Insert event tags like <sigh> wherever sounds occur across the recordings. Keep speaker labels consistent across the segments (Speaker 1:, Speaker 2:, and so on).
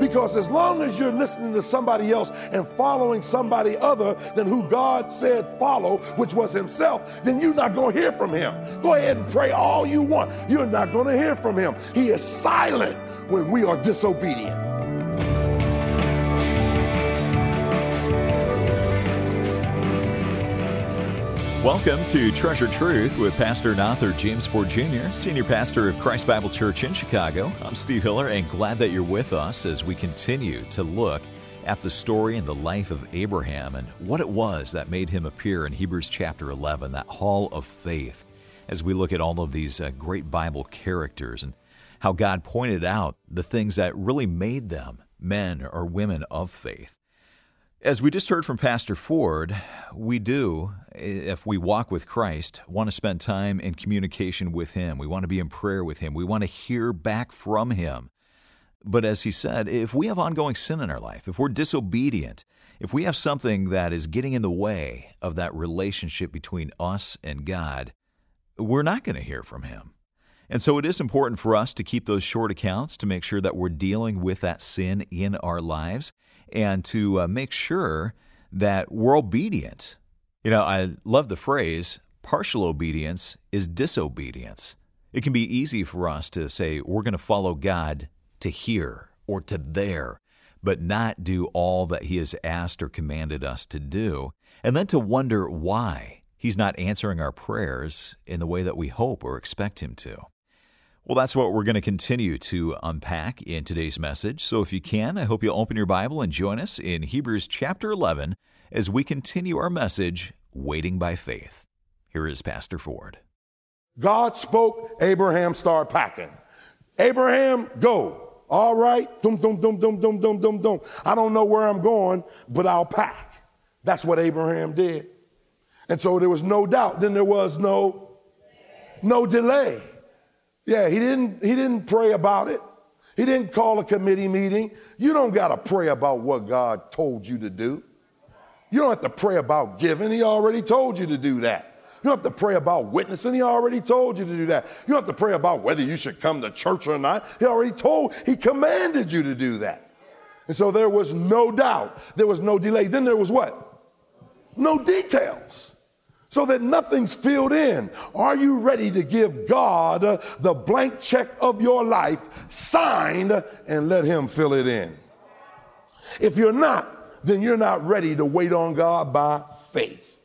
Speaker 1: Because as long as you're listening to somebody else and following somebody other than who God said follow, which was Himself, then you're not going to hear from Him. Go ahead and pray all you want. You're not going to hear from Him. He is silent when we are disobedient.
Speaker 2: Welcome to Treasured Truth with Pastor and author James Ford Jr., Senior Pastor of Christ Bible Church in Chicago. I'm Steve Hiller and glad that you're with us as we continue to look at the story and the life of Abraham and what it was that made him appear in Hebrews chapter 11, that hall of faith, as we look at all of these uh, great Bible characters and how God pointed out the things that really made them men or women of faith. As we just heard from Pastor Ford, we do, if we walk with Christ, want to spend time in communication with Him. We want to be in prayer with Him. We want to hear back from Him. But as he said, if we have ongoing sin in our life, if we're disobedient, if we have something that is getting in the way of that relationship between us and God, we're not going to hear from Him. And so it is important for us to keep those short accounts to make sure that we're dealing with that sin in our lives and to uh, make sure that we're obedient. You know, I love the phrase partial obedience is disobedience. It can be easy for us to say we're going to follow God to here or to there, but not do all that He has asked or commanded us to do, and then to wonder why He's not answering our prayers in the way that we hope or expect Him to. Well, that's what we're going to continue to unpack in today's message. So if you can, I hope you'll open your Bible and join us in Hebrews chapter 11 as we continue our message, Waiting by Faith. Here is Pastor Ford.
Speaker 1: God spoke, Abraham started packing. Abraham, go. All right. Dum, dum, dum, dum, dum, dum, dum, dum. I don't know where I'm going, but I'll pack. That's what Abraham did. And so there was no doubt. Then there was no, no delay. Yeah, he didn't, he didn't pray about it. He didn't call a committee meeting. You don't got to pray about what God told you to do. You don't have to pray about giving. He already told you to do that. You don't have to pray about witnessing. He already told you to do that. You don't have to pray about whether you should come to church or not. He already told, he commanded you to do that. And so there was no doubt. There was no delay. Then there was what? No details so that nothing's filled in. Are you ready to give God the blank check of your life signed and let Him fill it in? If you're not, then you're not ready to wait on God by faith.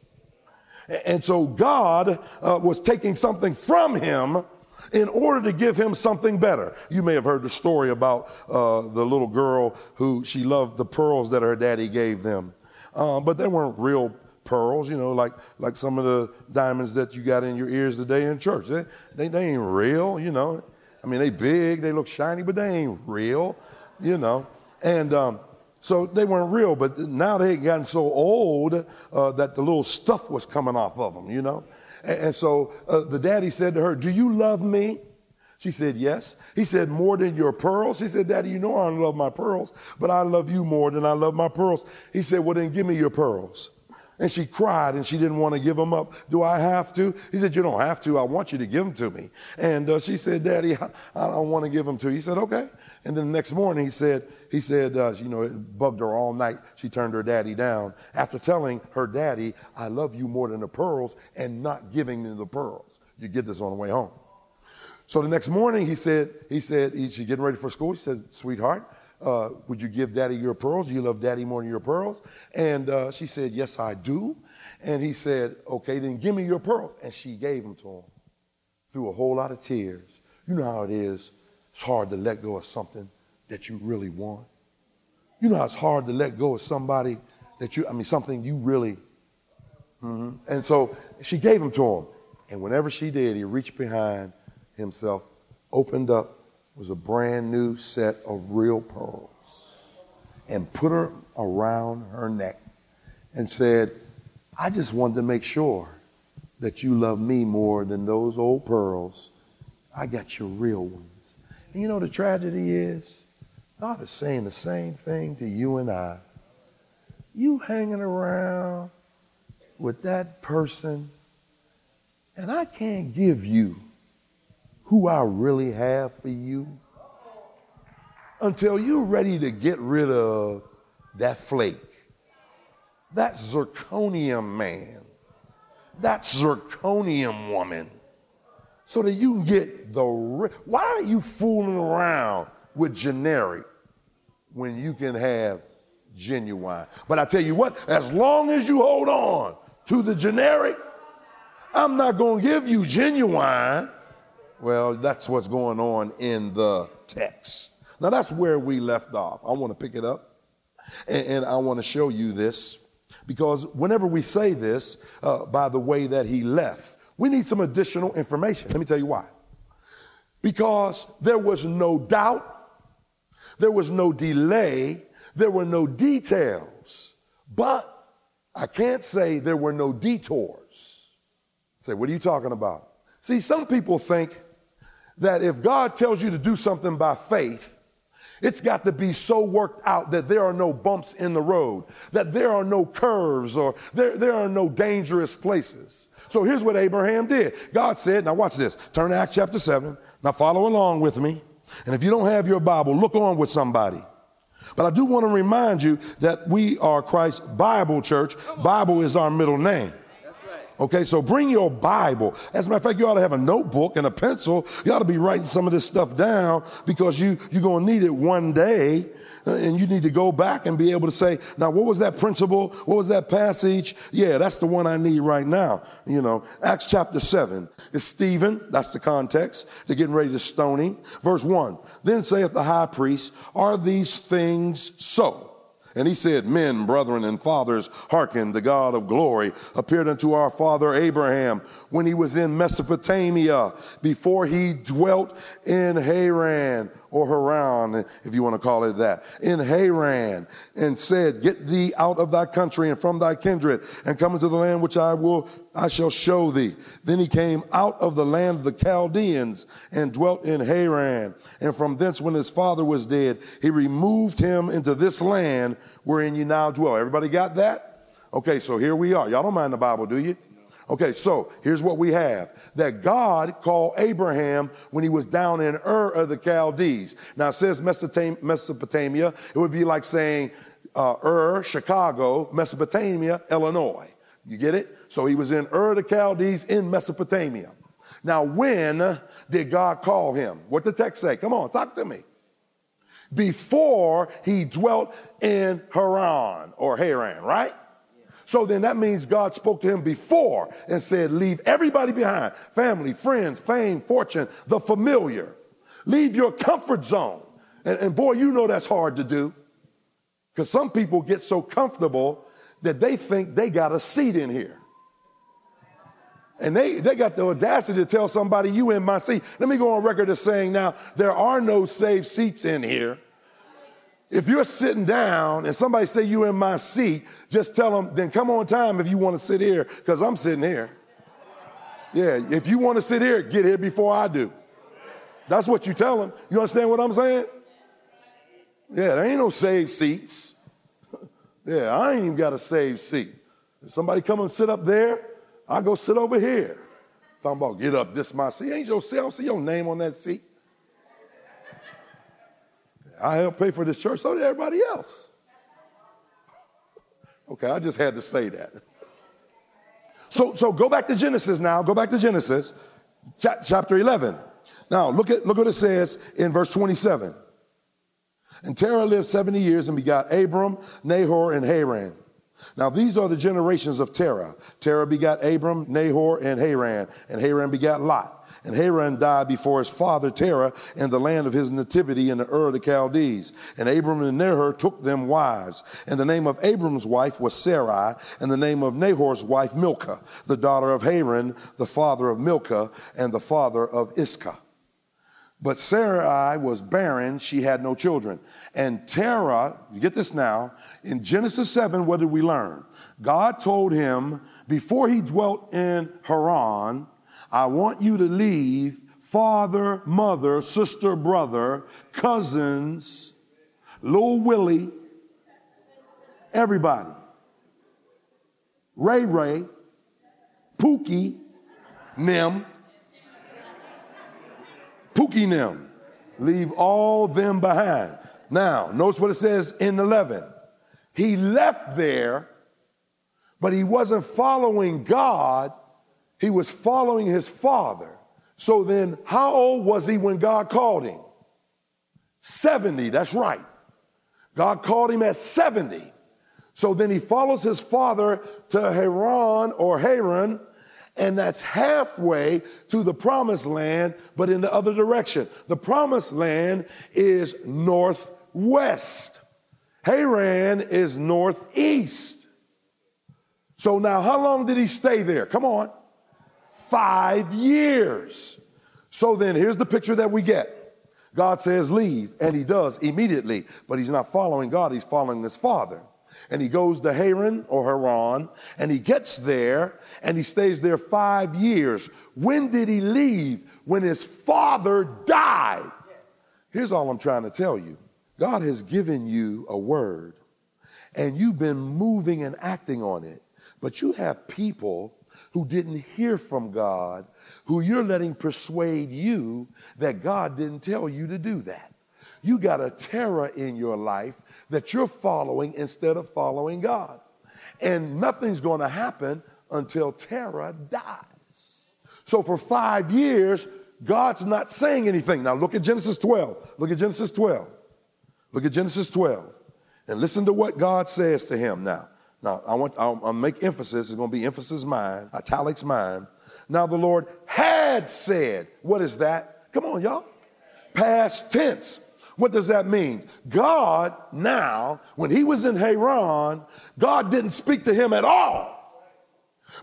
Speaker 1: And so God uh, was taking something from him in order to give him something better. You may have heard the story about uh, the little girl who she loved the pearls that her daddy gave them, uh, but they weren't real pearls, you know, like like some of the diamonds that you got in your ears today in church. They, they, they ain't real, you know. I mean, they big, they look shiny, but they ain't real, you know. And um, so they weren't real, but now they had gotten so old uh, that the little stuff was coming off of them, you know. And, and so uh, the daddy said to her, Do you love me? She said, Yes. He said, More than your pearls? She said, Daddy, you know I don't love my pearls, but I love you more than I love my pearls. He said, Well, then give me your pearls. And she cried and she didn't want to give them up. Do I have to? He said, You don't have to. I want you to give them to me. And uh, she said, Daddy, I, I don't want to give them to you. He said, Okay. And then the next morning, he said, he said, uh, you know, it bugged her all night. She turned her daddy down after telling her daddy, I love you more than the pearls and not giving me the pearls. You get this on the way home. So the next morning, he said, he said, he, she getting ready for school. He said, sweetheart, uh, would you give daddy your pearls? You love daddy more than your pearls? And uh, she said, yes, I do. And he said, okay, then give me your pearls. And she gave them to him through a whole lot of tears. You know how it is. It's hard to let go of something that you really want. You know how it's hard to let go of somebody that you, I mean, something you really. Mm-hmm. And so she gave them to him. And whenever she did, he reached behind himself, opened up was a brand new set of real pearls and put her around her neck and said, I just wanted to make sure that you love me more than those old pearls. I got your real ones. And you know the tragedy is? God is saying the same thing to you and I. You hanging around with that person, and I can't give you who I really have for you. until you're ready to get rid of that flake, that zirconium man, that zirconium woman, so that you can get the. Why are you fooling around with generic when you can have genuine? But I tell you what, as long as you hold on to the generic, I'm not going to give you genuine. Well, that's what's going on in the text. Now, that's where we left off. I want to pick it up and, and I want to show you this because whenever we say this, uh, by the way that he left, we need some additional information. Let me tell you why. Because there was no doubt, there was no delay, there were no details, but I can't say there were no detours. Say, what are you talking about? See, some people think that if God tells you to do something by faith, it's got to be so worked out that there are no bumps in the road, that there are no curves or there, there are no dangerous places. So here's what Abraham did. God said, now watch this. Turn to Acts chapter 7. Now follow along with me. And if you don't have your Bible, look on with somebody. But I do want to remind you that we are Christ Bible Church. Bible is our middle name. Okay, so bring your Bible. As a matter of fact, you ought to have a notebook and a pencil. You ought to be writing some of this stuff down because you, you're going to need it one day. Uh, and you need to go back and be able to say, now, what was that principle? What was that passage? Yeah, that's the one I need right now. You know, Acts chapter 7 It's Stephen. That's the context. They're getting ready to stone him. Verse 1 Then saith the high priest, Are these things so? And he said, Men, brethren, and fathers, hearken, the God of glory appeared unto our father Abraham when he was in Mesopotamia, before he dwelt in Haran or Haran, if you want to call it that, in Haran, and said, Get thee out of thy country and from thy kindred, and come into the land which I will, I shall show thee. Then he came out of the land of the Chaldeans and dwelt in Haran. And from thence, when his father was dead, he removed him into this land wherein you now dwell. Everybody got that? Okay, so here we are. Y'all don't mind the Bible, do you? Okay, so here's what we have that God called Abraham when he was down in Ur of the Chaldees. Now it says Mesopotamia, it would be like saying uh, Ur, Chicago, Mesopotamia, Illinois. You get it? So he was in Ur of the Chaldees in Mesopotamia. Now, when did God call him? What the text say? Come on, talk to me. Before he dwelt in Haran or Haran, right? So then that means God spoke to him before and said, Leave everybody behind family, friends, fame, fortune, the familiar. Leave your comfort zone. And, and boy, you know that's hard to do because some people get so comfortable that they think they got a seat in here. And they, they got the audacity to tell somebody, you in my seat. Let me go on record as saying now, there are no saved seats in here. If you're sitting down and somebody say you're in my seat, just tell them, then come on time if you want to sit here, because I'm sitting here. Yeah, if you want to sit here, get here before I do. That's what you tell them. You understand what I'm saying? Yeah, there ain't no saved seats. <laughs> yeah, I ain't even got a saved seat. If somebody come and sit up there, I go sit over here. Talking about get up, this my seat. Ain't your seat. I don't see your name on that seat. I helped pay for this church, so did everybody else. <laughs> Okay, I just had to say that. So, so go back to Genesis now. Go back to Genesis, chapter 11. Now, look at look what it says in verse 27. And Terah lived 70 years and begot Abram, Nahor, and Haran. Now, these are the generations of Terah. Terah begot Abram, Nahor, and Haran, and Haran begot Lot. And Haran died before his father Terah in the land of his nativity in the Ur of the Chaldees. And Abram and Nahor took them wives. And the name of Abram's wife was Sarai, and the name of Nahor's wife Milcah, the daughter of Haran, the father of Milcah, and the father of Iscah. But Sarai was barren, she had no children. And Terah, you get this now, in Genesis 7, what did we learn? God told him before he dwelt in Haran, I want you to leave father, mother, sister, brother, cousins, little Willie, everybody. Ray Ray, Pookie, Nim, Pookie Nim. Leave all them behind. Now, notice what it says in 11. He left there, but he wasn't following God, he was following his father. So then, how old was he when God called him? 70, that's right. God called him at 70. So then he follows his father to Haran or Haran, and that's halfway to the promised land, but in the other direction. The promised land is northwest. Haran is northeast. So now, how long did he stay there? Come on. Five years. So then, here's the picture that we get. God says, leave, and he does immediately, but he's not following God, he's following his father. And he goes to Haran or Haran, and he gets there, and he stays there five years. When did he leave? When his father died. Here's all I'm trying to tell you God has given you a word, and you've been moving and acting on it, but you have people who didn't hear from God who you're letting persuade you that God didn't tell you to do that. You got a Terah in your life that you're following instead of following God. And nothing's going to happen until Terah dies. So for five years, God's not saying anything. Now look at Genesis 12. Look at Genesis 12. Look at Genesis 12. And listen to what God says to him now. Now, I want, I'll, I'll make emphasis. It's going to be emphasis mine, italics mine. Now the Lord had said, what is that? Come on, y'all. Past tense. What does that mean? God now, when he was in Haran, God didn't speak to him at all.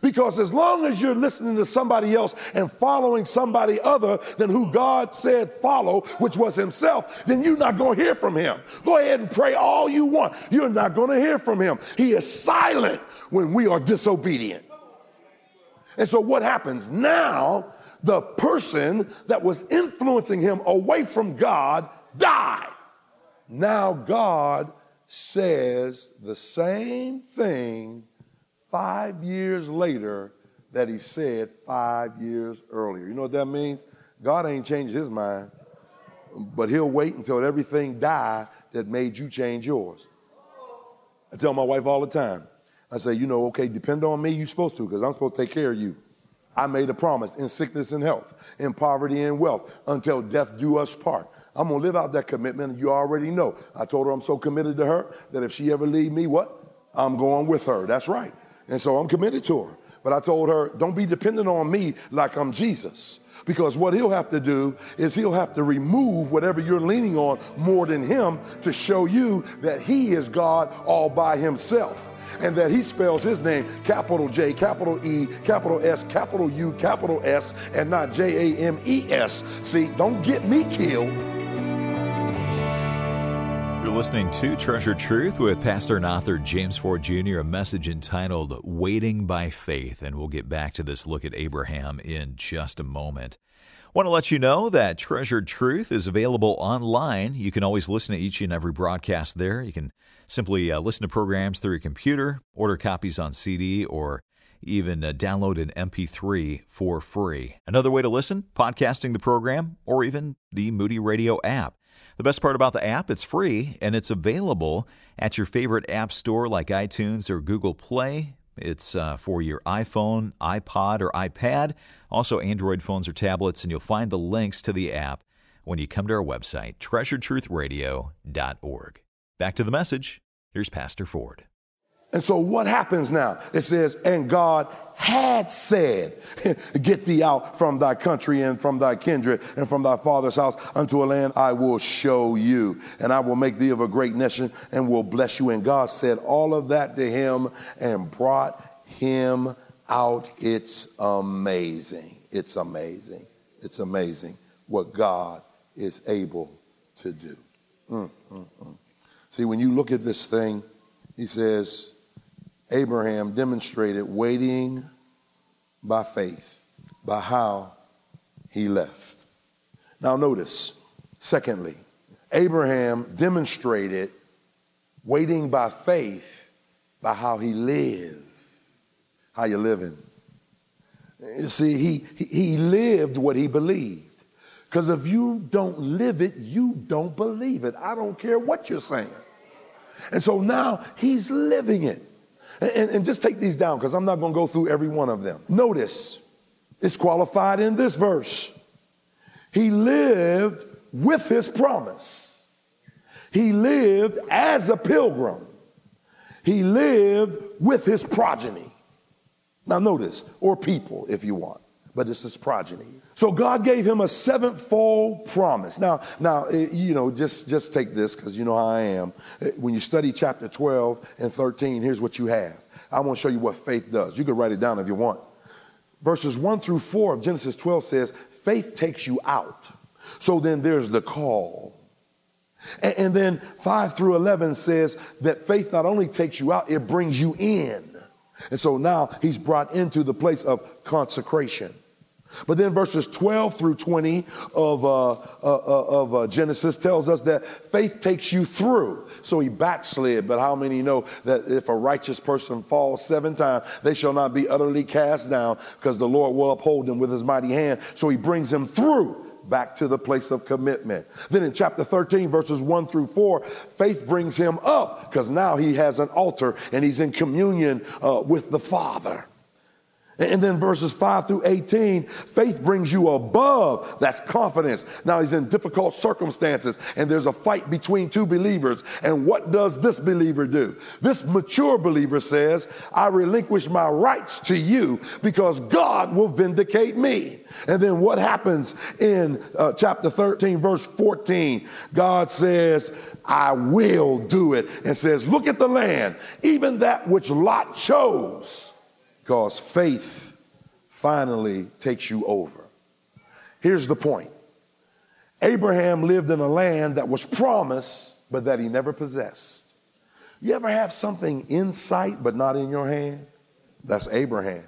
Speaker 1: Because as long as you're listening to somebody else and following somebody other than who God said follow, which was himself, then you're not going to hear from him. Go ahead and pray all you want. You're not going to hear from him. He is silent when we are disobedient. And so what happens now? The person that was influencing him away from God died. Now God says the same thing five years later that he said five years earlier. You know what that means? God ain't changed his mind, but he'll wait until everything die that made you change yours. I tell my wife all the time, I say, you know, okay, depend on me, you're supposed to, because I'm supposed to take care of you. I made a promise in sickness and health, in poverty and wealth, until death do us part. I'm gonna live out that commitment. You already know. I told her I'm so committed to her that if she ever leave me, what? I'm going with her. That's right. And so I'm committed to her. But I told her, don't be dependent on me like I'm Jesus. Because what he'll have to do is he'll have to remove whatever you're leaning on more than him to show you that he is God all by himself. And that he spells his name capital J, capital E, capital S, capital U, capital S, and not J A M E S. See, don't get me killed
Speaker 2: you're listening to Treasured Truth with Pastor and author James Ford Jr., a message entitled Waiting by Faith. And we'll get back to this look at Abraham in just a moment. Want to let you know that Treasured Truth is available online. You can always listen to each and every broadcast there. You can simply uh, listen to programs through your computer, order copies on CD, or even uh, download an MP3 for free. Another way to listen, podcasting the program, or even the Moody Radio app. The best part about the app, it's free and it's available at your favorite app store like iTunes or Google Play. It's uh, for your iPhone, iPod, or iPad, also Android phones or tablets, and you'll find the links to the app when you come to our website, treasuredtruthradio.org. Back to the message. Here's Pastor Ford.
Speaker 1: And so what happens now? It says, and God had said, <laughs> Get thee out from thy country and from thy kindred and from thy father's house unto a land I will show you. And I will make thee of a great nation and will bless you. And God said all of that to him and brought him out. It's amazing. It's amazing. It's amazing what God is able to do. Mm, mm, mm. See, when you look at this thing, he says, Abraham demonstrated waiting by faith, by how he left. Now, notice, secondly, Abraham demonstrated waiting by faith by how he lived. How you living? You see, he, he lived what he believed. Because if you don't live it, you don't believe it. I don't care what you're saying. And so now he's living it. And, and, just take these down because I'm not going to go through every one of them. Notice, it's qualified in this verse. He lived with his promise. He lived as a pilgrim. He lived with his progeny. Now, notice, or people if you want, but it's his progeny. So God gave him a sevenfold promise. Now, now, eh, you know, just just take this because you know how I am. Eh, when you study chapter 12 and 13, here's what you have. I want to show you what faith does. You can write it down if you want. Verses 1 through 4 of Genesis 12 says, faith takes you out. So then there's the call. And, and then 5 through 11 says that faith not only takes you out, it brings you in. And so now he's brought into the place of consecration. But then verses 12 through 20 of, uh, uh, uh, of uh, Genesis tells us that faith takes you through. So he backslid, but how many know that if a righteous person falls seven times, they shall not be utterly cast down because the Lord will uphold them with his mighty hand. So he brings him through back to the place of commitment. Then in chapter 13, verses 1 through 4, faith brings him up because now he has an altar and he's in communion uh, with the Father. And then verses 5 through 18, faith brings you above. That's confidence. Now he's in difficult circumstances and there's a fight between two believers. And what does this believer do? This mature believer says, I relinquish my rights to you because God will vindicate me. And then what happens in uh, chapter 13, verse 14? God says, I will do it and says, look at the land, even that which Lot chose because faith finally takes you over. Here's the point Abraham lived in a land that was promised, but that he never possessed. You ever have something in sight, but not in your hand? That's Abraham.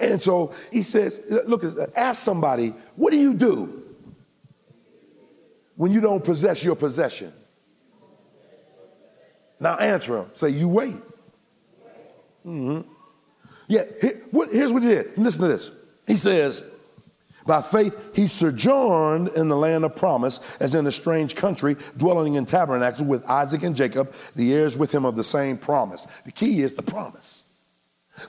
Speaker 1: And so he says, Look, ask somebody, what do you do when you don't possess your possession? Now answer him. Say, You wait. Mm-hmm. Yeah, here's what he did. Listen to this. He says, by faith, he sojourned in the land of promise, as in a strange country, dwelling in tabernacles with Isaac and Jacob, the heirs with him of the same promise. The key is the promise.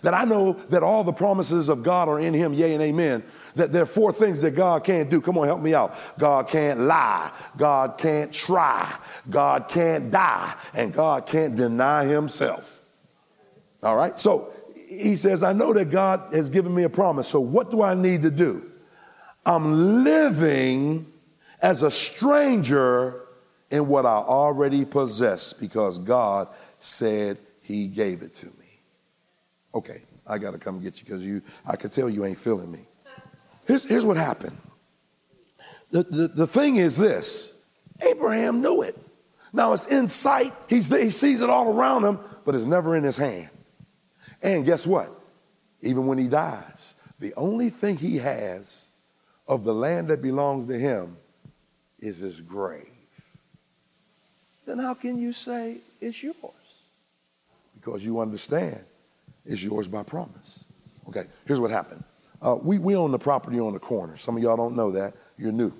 Speaker 1: That I know that all the promises of God are in him, yea and amen. That there are four things that God can't do. Come on, help me out. God can't lie. God can't try. God can't die. And God can't deny himself. All right? So he says, I know that God has given me a promise. So what do I need to do? I'm living as a stranger in what I already possess because God said he gave it to me. Okay, I got to come get you because you, I can tell you ain't feeling me. Here's, here's what happened. The, the, the thing is this Abraham knew it. Now it's in sight, He's, he sees it all around him, but it's never in his hand. And guess what? Even when he dies, the only thing he has of the land that belongs to him is his grave. Then how can you say it's yours? Because you understand it's yours by promise. Okay, here's what happened. Uh, we, we own the property on the corner. Some of y'all don't know that. You're new.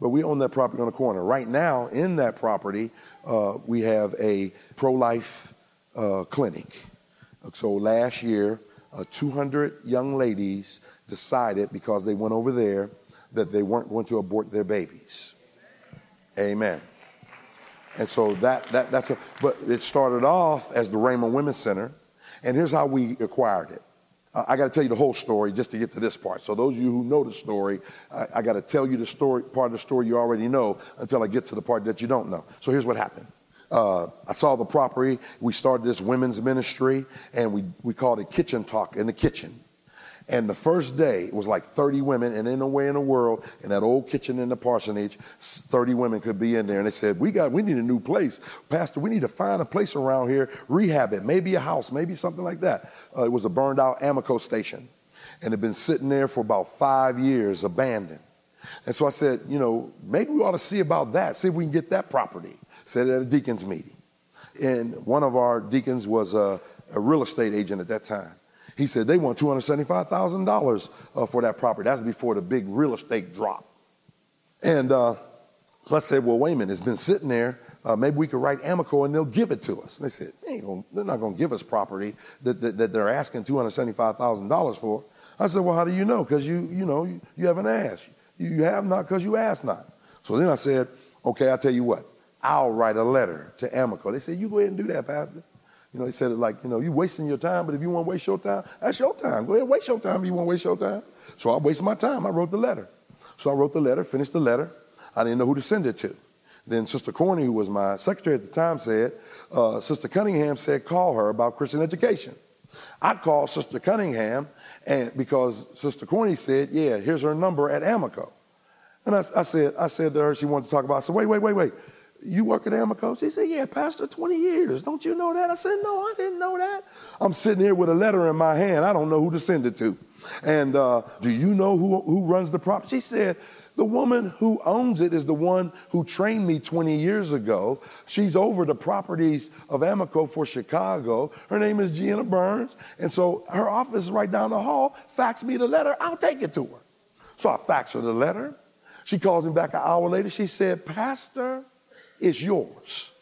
Speaker 1: But we own that property on the corner. Right now, in that property, uh, we have a pro life uh, clinic. So last year, uh, 200 young ladies decided because they went over there that they weren't going to abort their babies. Amen. And so that, that that's a, but it started off as the Raymond Women's Center. And here's how we acquired it. Uh, I got to tell you the whole story just to get to this part. So those of you who know the story, I, I got to tell you the story, part of the story you already know until I get to the part that you don't know. So here's what happened uh, I saw the property. We started this women's ministry, and we, we called it Kitchen Talk in the kitchen. And the first day, it was like 30 women, and in a way in the world, in that old kitchen in the parsonage, 30 women could be in there. And they said, "We got, we need a new place, Pastor. We need to find a place around here, rehab it, maybe a house, maybe something like that." Uh, it was a burned out Amoco station, and had been sitting there for about five years, abandoned. And so I said, you know, maybe we ought to see about that, see if we can get that property said at a deacons meeting. And one of our deacons was a, a real estate agent at that time. He said they want $275,000 uh, for that property. That's before the big real estate drop. And uh, I said, well, wait a minute, it's been sitting there. Uh, maybe we could write Amoco and they'll give it to us. And they said, they gonna, they're not going to give us property that, that, that they're asking $275,000 for. I said, well, how do you know? Because you, you know, you, you haven't asked. You, you have not because you asked not. So then I said, okay, I'll tell you what. I'll write a letter to Amoco. They said, you go ahead and do that, Pastor. You know, they said it like, you know, you're wasting your time, but if you want to waste your time, that's your time. Go ahead, waste your time if you want to waste your time. So I wasted my time. I wrote the letter. So I wrote the letter, finished the letter. I didn't know who to send it to. Then Sister Corney, who was my secretary at the time, said, uh, Sister Cunningham said, call her about Christian education. I called Sister Cunningham and because Sister Corney said, yeah, here's her number at Amoco. And I, I, said, I said to her, she wanted to talk about, I said, wait, wait, wait, wait. You work at Amoco? She said, yeah, Pastor, 20 years. Don't you know that? I said, no, I didn't know that. I'm sitting here with a letter in my hand. I don't know who to send it to. And uh, do you know who, who runs the property? She said, the woman who owns it is the one who trained me 20 years ago. She's over the properties of Amoco for Chicago. Her name is Gianna Burns. And so her office is right down the hall. Fax me the letter. I'll take it to her. So I fax her the letter. She calls me back an hour later. She said, Pastor, it's yours.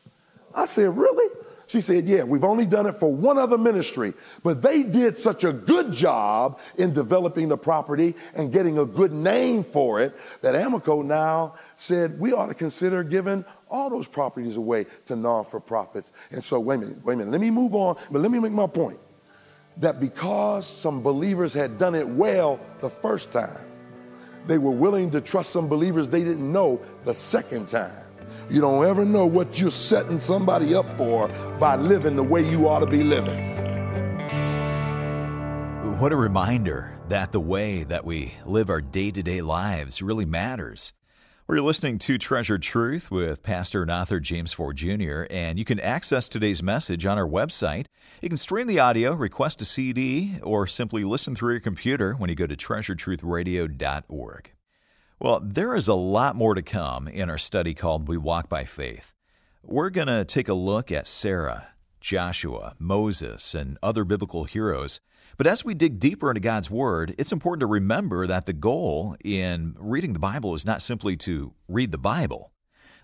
Speaker 1: I said, Really? She said, Yeah, we've only done it for one other ministry, but they did such a good job in developing the property and getting a good name for it that Amoco now said we ought to consider giving all those properties away to non for profits. And so, wait a minute, wait a minute, let me move on, but let me make my point that because some believers had done it well the first time, they were willing to trust some believers they didn't know the second time. You don't ever know what you're setting somebody up for by living the way you ought to be living.
Speaker 2: What a reminder that the way that we live our day to day lives really matters. We're listening to Treasured Truth with Pastor and author James Ford Jr., and you can access today's message on our website. You can stream the audio, request a CD, or simply listen through your computer when you go to treasuredtruthradio.org. Well, there is a lot more to come in our study called We Walk by Faith. We're going to take a look at Sarah, Joshua, Moses, and other biblical heroes. But as we dig deeper into God's Word, it's important to remember that the goal in reading the Bible is not simply to read the Bible.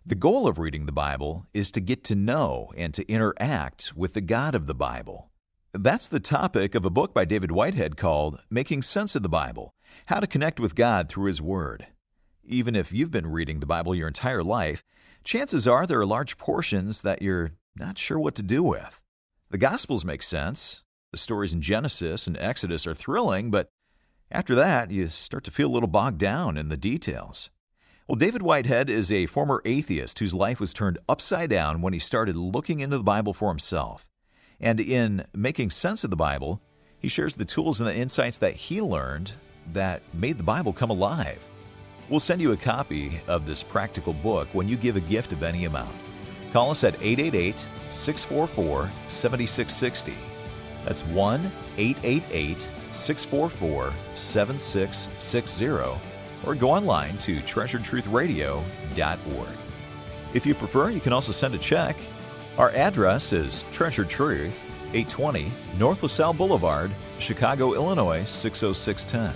Speaker 2: The goal of reading the Bible is to get to know and to interact with the God of the Bible. That's the topic of a book by David Whitehead called Making Sense of the Bible How to Connect with God Through His Word. Even if you've been reading the Bible your entire life, chances are there are large portions that you're not sure what to do with. The Gospels make sense. The stories in Genesis and Exodus are thrilling, but after that, you start to feel a little bogged down in the details. Well, David Whitehead is a former atheist whose life was turned upside down when he started looking into the Bible for himself. And in making sense of the Bible, he shares the tools and the insights that he learned that made the Bible come alive. We'll send you a copy of this practical book when you give a gift of any amount. Call us at 888 644 7660. That's 1 888 644 7660. Or go online to treasuredtruthradio.org. If you prefer, you can also send a check. Our address is Treasured Truth, 820 North LaSalle Boulevard, Chicago, Illinois 60610.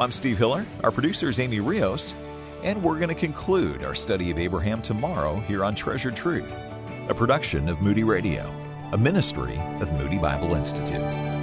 Speaker 2: I'm Steve Hiller. Our producer is Amy Rios. And we're going to conclude our study of Abraham tomorrow here on Treasured Truth, a production of Moody Radio, a ministry of Moody Bible Institute.